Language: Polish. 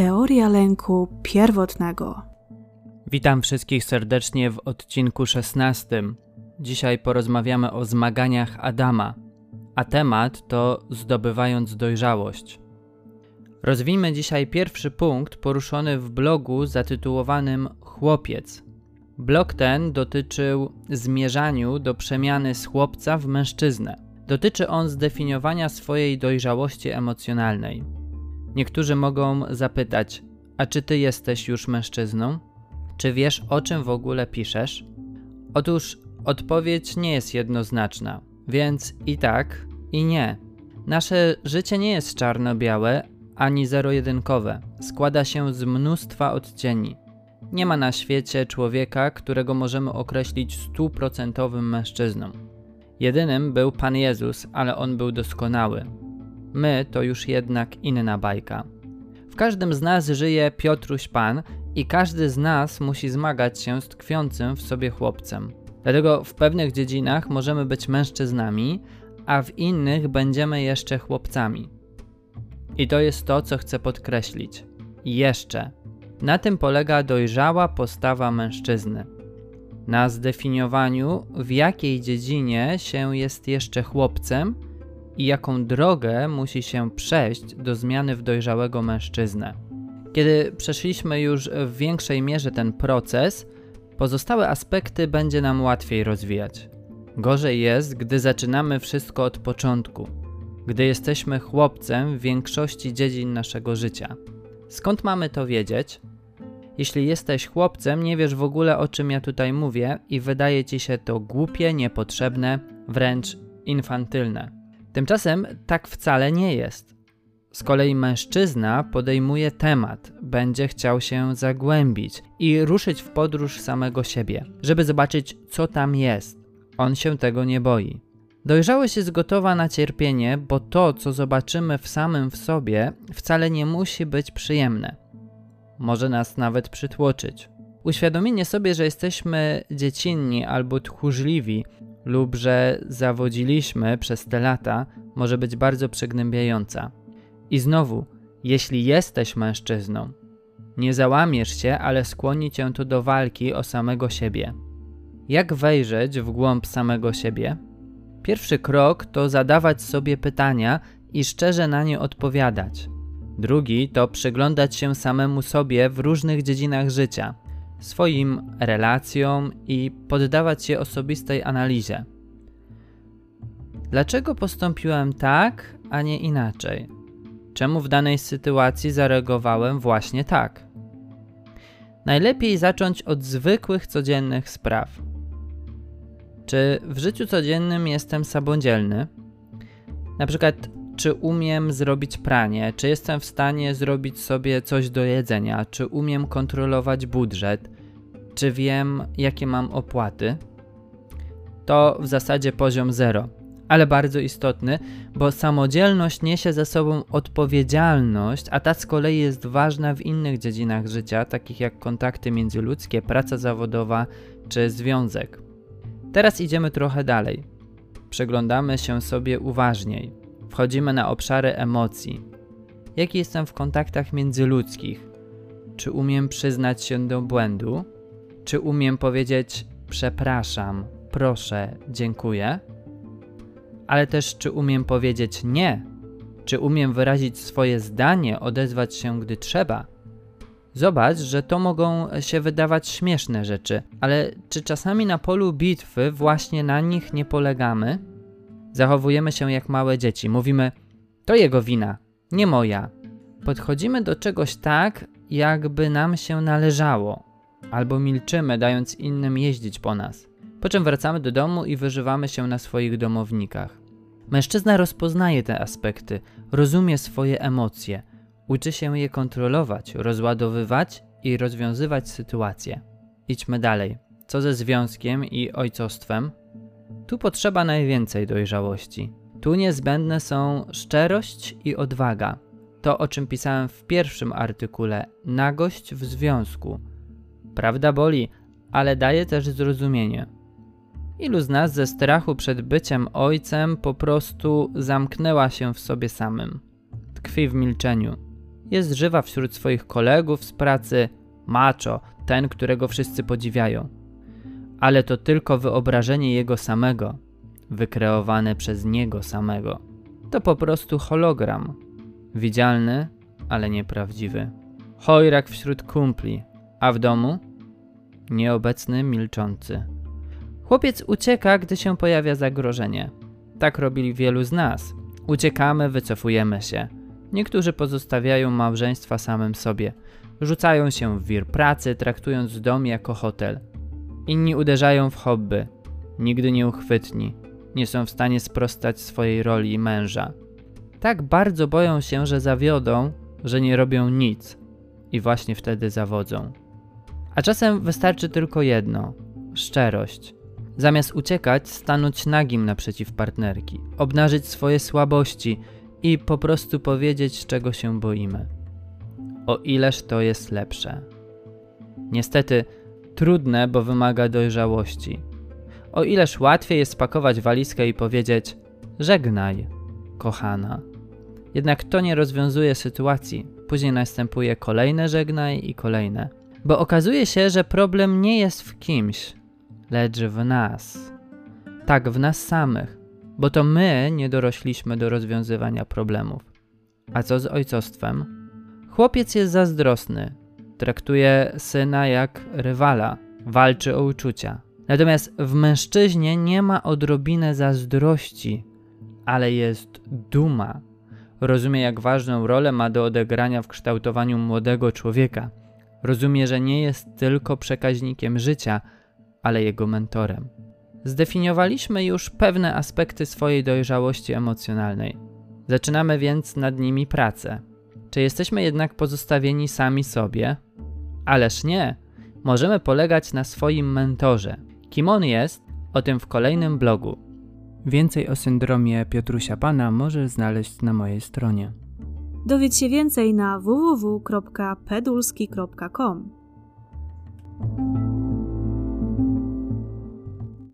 Teoria lęku pierwotnego. Witam wszystkich serdecznie w odcinku 16. Dzisiaj porozmawiamy o zmaganiach Adama, a temat to zdobywając dojrzałość. Rozwijmy dzisiaj pierwszy punkt poruszony w blogu zatytułowanym Chłopiec. Blog ten dotyczył zmierzaniu do przemiany z chłopca w mężczyznę. Dotyczy on zdefiniowania swojej dojrzałości emocjonalnej. Niektórzy mogą zapytać: A czy ty jesteś już mężczyzną? Czy wiesz, o czym w ogóle piszesz? Otóż odpowiedź nie jest jednoznaczna, więc i tak, i nie. Nasze życie nie jest czarno-białe ani zero-jedynkowe. Składa się z mnóstwa odcieni. Nie ma na świecie człowieka, którego możemy określić stuprocentowym mężczyzną. Jedynym był Pan Jezus, ale on był doskonały. My to już jednak inna bajka. W każdym z nas żyje Piotruś Pan i każdy z nas musi zmagać się z tkwiącym w sobie chłopcem. Dlatego w pewnych dziedzinach możemy być mężczyznami, a w innych będziemy jeszcze chłopcami. I to jest to, co chcę podkreślić. Jeszcze. Na tym polega dojrzała postawa mężczyzny. Na zdefiniowaniu, w jakiej dziedzinie się jest jeszcze chłopcem i jaką drogę musi się przejść do zmiany w dojrzałego mężczyznę. Kiedy przeszliśmy już w większej mierze ten proces, pozostałe aspekty będzie nam łatwiej rozwijać. Gorzej jest, gdy zaczynamy wszystko od początku, gdy jesteśmy chłopcem w większości dziedzin naszego życia. Skąd mamy to wiedzieć? Jeśli jesteś chłopcem, nie wiesz w ogóle o czym ja tutaj mówię i wydaje ci się to głupie, niepotrzebne, wręcz infantylne. Tymczasem tak wcale nie jest. Z kolei mężczyzna podejmuje temat, będzie chciał się zagłębić i ruszyć w podróż samego siebie, żeby zobaczyć, co tam jest. On się tego nie boi. Dojrzałość jest gotowa na cierpienie, bo to, co zobaczymy w samym w sobie, wcale nie musi być przyjemne. Może nas nawet przytłoczyć. Uświadomienie sobie, że jesteśmy dziecinni albo tchórzliwi, lub że zawodziliśmy przez te lata, może być bardzo przygnębiająca. I znowu, jeśli jesteś mężczyzną, nie załamiesz się, ale skłoni cię to do walki o samego siebie. Jak wejrzeć w głąb samego siebie? Pierwszy krok to zadawać sobie pytania i szczerze na nie odpowiadać. Drugi to przyglądać się samemu sobie w różnych dziedzinach życia, swoim relacjom i poddawać się osobistej analizie. Dlaczego postąpiłem tak, a nie inaczej? Czemu w danej sytuacji zareagowałem właśnie tak? Najlepiej zacząć od zwykłych, codziennych spraw. Czy w życiu codziennym jestem samodzielny? Na przykład, czy umiem zrobić pranie, czy jestem w stanie zrobić sobie coś do jedzenia, czy umiem kontrolować budżet, czy wiem, jakie mam opłaty. To w zasadzie poziom zero, ale bardzo istotny, bo samodzielność niesie ze sobą odpowiedzialność, a ta z kolei jest ważna w innych dziedzinach życia, takich jak kontakty międzyludzkie, praca zawodowa czy związek. Teraz idziemy trochę dalej. Przeglądamy się sobie uważniej. Wchodzimy na obszary emocji. Jaki jestem w kontaktach międzyludzkich? Czy umiem przyznać się do błędu? Czy umiem powiedzieć przepraszam, proszę, dziękuję? Ale też czy umiem powiedzieć nie? Czy umiem wyrazić swoje zdanie, odezwać się, gdy trzeba? Zobacz, że to mogą się wydawać śmieszne rzeczy, ale czy czasami na polu bitwy właśnie na nich nie polegamy? Zachowujemy się jak małe dzieci, mówimy: To jego wina, nie moja. Podchodzimy do czegoś tak, jakby nam się należało, albo milczymy, dając innym jeździć po nas. Po czym wracamy do domu i wyżywamy się na swoich domownikach. Mężczyzna rozpoznaje te aspekty, rozumie swoje emocje, uczy się je kontrolować, rozładowywać i rozwiązywać sytuacje. Idźmy dalej. Co ze związkiem i ojcostwem? Tu potrzeba najwięcej dojrzałości. Tu niezbędne są szczerość i odwaga. To, o czym pisałem w pierwszym artykule, nagość w związku. Prawda boli, ale daje też zrozumienie. Ilu z nas ze strachu przed byciem ojcem po prostu zamknęła się w sobie samym? Tkwi w milczeniu. Jest żywa wśród swoich kolegów z pracy, macho, ten, którego wszyscy podziwiają. Ale to tylko wyobrażenie jego samego, wykreowane przez niego samego. To po prostu hologram. Widzialny, ale nieprawdziwy. Chojrak wśród kumpli, a w domu? Nieobecny, milczący. Chłopiec ucieka, gdy się pojawia zagrożenie. Tak robili wielu z nas. Uciekamy, wycofujemy się. Niektórzy pozostawiają małżeństwa samym sobie. Rzucają się w wir pracy, traktując dom jako hotel. Inni uderzają w hobby. Nigdy nieuchwytni. Nie są w stanie sprostać swojej roli męża. Tak bardzo boją się, że zawiodą, że nie robią nic. I właśnie wtedy zawodzą. A czasem wystarczy tylko jedno szczerość. Zamiast uciekać, stanąć nagim naprzeciw partnerki, obnażyć swoje słabości i po prostu powiedzieć, czego się boimy. O ileż to jest lepsze. Niestety, trudne, bo wymaga dojrzałości. O ileż łatwiej jest spakować walizkę i powiedzieć: Żegnaj, kochana. Jednak to nie rozwiązuje sytuacji. Później następuje kolejne żegnaj i kolejne. Bo okazuje się, że problem nie jest w kimś, lecz w nas. Tak, w nas samych, bo to my nie dorośliśmy do rozwiązywania problemów. A co z ojcostwem? Chłopiec jest zazdrosny, traktuje syna jak rywala, walczy o uczucia. Natomiast w mężczyźnie nie ma odrobiny zazdrości, ale jest duma. Rozumie, jak ważną rolę ma do odegrania w kształtowaniu młodego człowieka. Rozumie, że nie jest tylko przekaźnikiem życia, ale jego mentorem. Zdefiniowaliśmy już pewne aspekty swojej dojrzałości emocjonalnej. Zaczynamy więc nad nimi pracę. Czy jesteśmy jednak pozostawieni sami sobie? Ależ nie. Możemy polegać na swoim mentorze. Kim on jest? O tym w kolejnym blogu. Więcej o syndromie Piotrusia Pana możesz znaleźć na mojej stronie. Dowiedz się więcej na www.pedulski.com.